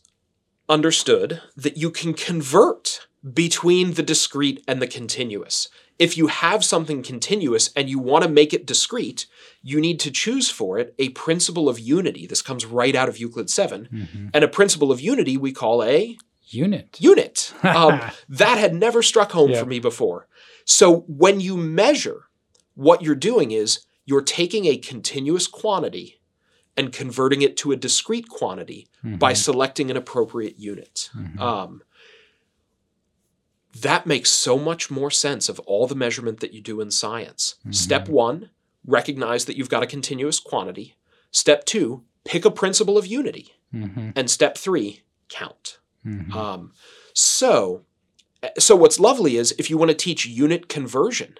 understood that you can convert between the discrete and the continuous. If you have something continuous and you want to make it discrete, you need to choose for it a principle of unity. This comes right out of Euclid 7. Mhm. And a principle of unity we call a Unit. unit. Um, that had never struck home Yeah. for me before. So when you measure, what you're doing is you're taking a continuous quantity and converting it to a discrete quantity by Mhm. selecting an appropriate unit. Mhm. Um, that makes so much more sense of all the measurement that you do in science. Mhm. Step one, recognize that you've got a continuous quantity. Step two, pick a principle of unity. Mm-hmm. And step three, count. Mm-hmm. Um, so, so what's lovely is if you want to teach unit conversion,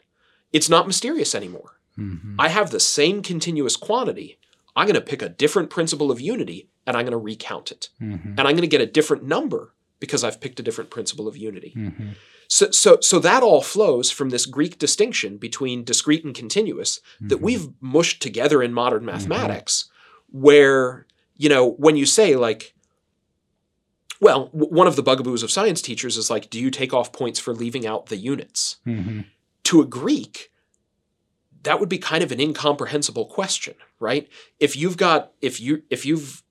it's not mysterious anymore. Mm-hmm. I have the same continuous quantity. I'm going to pick a different principle of unity and I'm going to recount it. Mm-hmm. And I'm going to get a different number because I've picked a different principle of unity. Mm-hmm. So, so, so that all flows from this Greek distinction between discrete and continuous that Mm-hmm. we've mushed together in modern mathematics, where, you know, when you say, like, well, w- one of the bugaboos of science teachers is like, do you take off points for leaving out the units? Mm-hmm. To a Greek, that would be kind of an incomprehensible question, right? If you've got, if you, if you've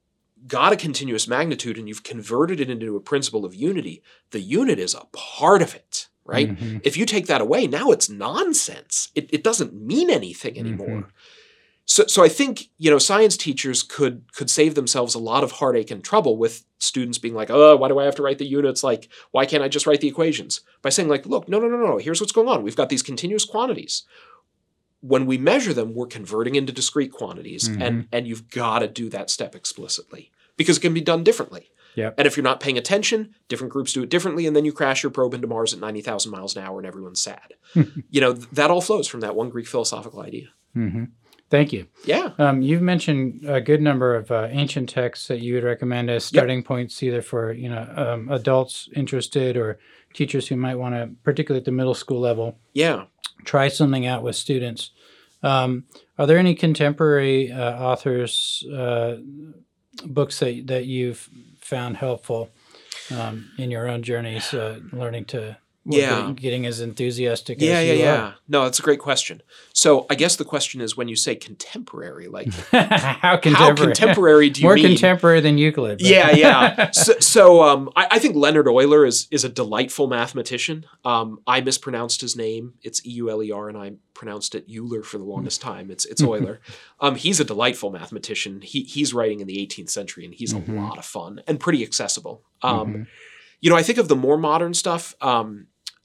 got a continuous magnitude and you've converted it into a principle of unity, the unit is a part of it, right? Mhm. If you take that away, now it's nonsense. It, it doesn't mean anything anymore. Mhm. So, so I think you know science teachers could could save themselves a lot of heartache and trouble with students being like, "Oh, why do I have to write the units? Like, why can't I just write the equations?" By saying like, "Look, no, no, no, no. Here's what's going on. We've got these continuous quantities. When we measure them, we're converting into discrete quantities, and and you've got to do that step explicitly because it can be done differently." Yep. And if you're not paying attention, different groups do it differently, and then you crash your probe into Mars at 90,000 miles an hour and everyone's sad. you know, th- that all flows from that one Greek philosophical idea. Mm-hmm. Thank you. Yeah. Um, you've mentioned a good number of uh, ancient texts that you would recommend as starting points, either for you know um, adults interested or teachers who might want to, particularly at the middle school level, Yeah. try something out with students. Um, are there any contemporary uh, authors' uh, books that that you've found helpful um, in your own journeys, uh, learning to Yeah. getting, getting as enthusiastic Yeah, as yeah, yeah. No, that's a great question. So I guess the question is when you say contemporary, like how contemporary? how contemporary do you More mean? contemporary than Euclid. but- yeah, yeah. So, so um, I, I think Leonhard Euler is is a delightful mathematician. Um, I mispronounced his name. It's E U L E R, and I pronounced it Euler for the longest time. It's it's Euler. Um, he's a delightful mathematician. He he's writing in the 18th century, and he's Mhm. a lot of fun and pretty accessible. Um, Mhm. You know, I think of the more modern stuff.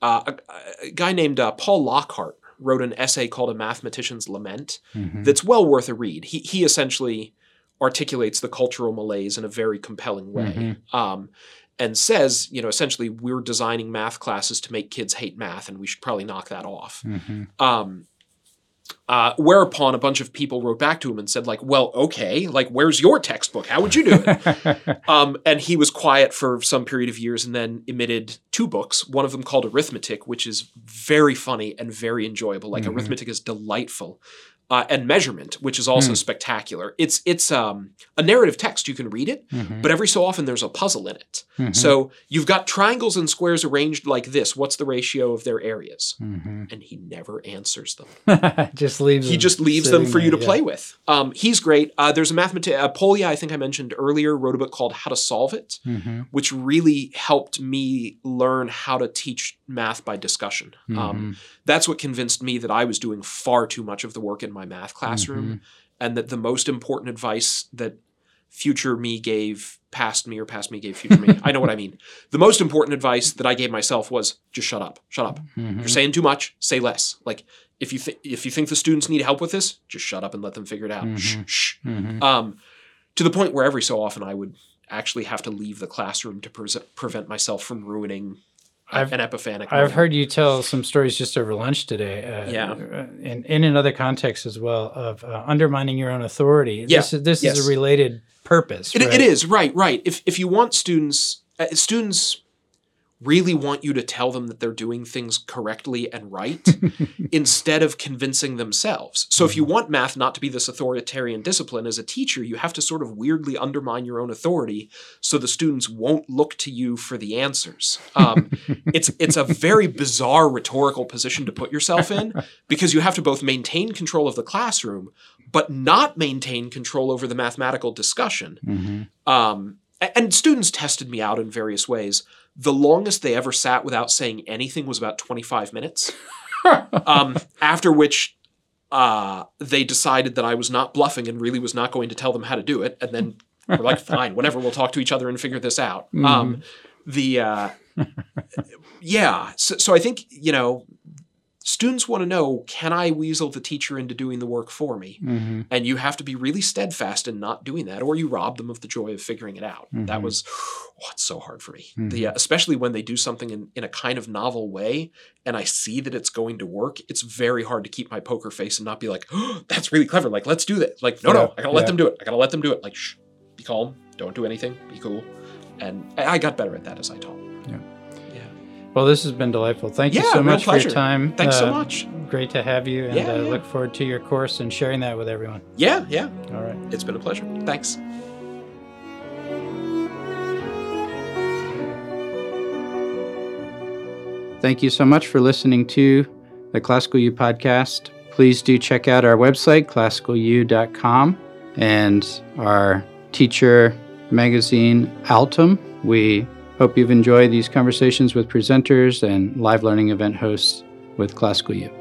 Uh, a, a guy named uh, Paul Lockhart wrote an essay called "A Mathematician's Lament." Mhm. that's well worth a read. He he essentially articulates the cultural malaise in a very compelling way, Mhm. um, and says, you know, essentially we're designing math classes to make kids hate math, and we should probably knock that off. Mhm. Um, uh, whereupon a bunch of people wrote back to him and said, like, well, okay, like, where's your textbook? How would you do it? Um, and he was quiet for some period of years and then emitted two books, one of them called Arithmetic, which is very funny and very enjoyable. Like Mhm. Arithmetic is delightful. Uh, and Measurement, which is also Hmm. spectacular. It's it's um, a narrative text. You can read it, Mhm. but every so often there's a puzzle in it. Mhm. So you've got triangles and squares arranged like this. What's the ratio of their areas? Mhm. And he never answers them. just leaves. He just leaves them for you to there, yeah. play with. Um, he's great. Uh, there's a mathematician, uh, Polya, I think I mentioned earlier, wrote a book called How to Solve It Mhm. which really helped me learn how to teach math by discussion. Mm-hmm. Um, that's what convinced me that I was doing far too much of the work in my math classroom, Mm-hmm. and that the most important advice that future me gave past me or past me gave future me. I know what I mean. The most important advice that I gave myself was just shut up. Shut up. Mhm. You're saying too much. Say less. Like if you think if you think the students need help with this, just shut up and let them figure it out. Shh, Mhm. shh. Mhm. Um, to the point where every so often I would actually have to leave the classroom to pre- prevent myself from ruining I've- an epiphanic. I've moment. heard you tell some stories just over lunch today. Uh, Yeah. uh, And in another context as well of uh, undermining your own authority. Yeah, This is this yes. is a related purpose. It, right? it is right, right. If if you want students, uh, students really want you to tell them that they're doing things correctly and right instead of convincing themselves. So if you want math not to be this authoritarian discipline as a teacher, you have to sort of weirdly undermine your own authority so the students won't look to you for the answers. Um, it's it's a very bizarre rhetorical position to put yourself in because you have to both maintain control of the classroom but not maintain control over the mathematical discussion. Mhm. Um, and students tested me out in various ways. The longest they ever sat without saying anything was about 25 minutes. um, after which uh, they decided that I was not bluffing and really was not going to tell them how to do it. And then we're like, fine, whatever, we'll talk to each other and figure this out. Um, the uh, yeah, so, so I think you know students want to know can I weasel the teacher into doing the work for me? hmm And you have to be really steadfast in not doing that, or you rob them of the joy of figuring it out. That Mhm. was, oh, it's so hard for me. Mhm. The, uh, especially when they do something in, in a kind of novel way, and I see that it's going to work. It's very hard to keep my poker face and not be like, oh, "That's really clever." Like, let's do that. Like, no, Yeah, no, I gotta let yeah. them do it. I gotta let them do it. Like, shh, be calm. Don't do anything. Be cool. And I I got better at that as I taught. Yeah. Yeah. Well, this has been delightful. Thank you so much for your time. Thanks so Uh, much. Great to have you, and Yeah, uh, yeah. look forward to your course and sharing that with everyone. Yeah, yeah. All right. It's been a pleasure. Thanks. Thank you so much for listening to the Classical U podcast. Please do check out our website, classicalu.com, and our teacher magazine, Altum. We hope you've enjoyed these conversations with presenters and live learning event hosts with Classical U.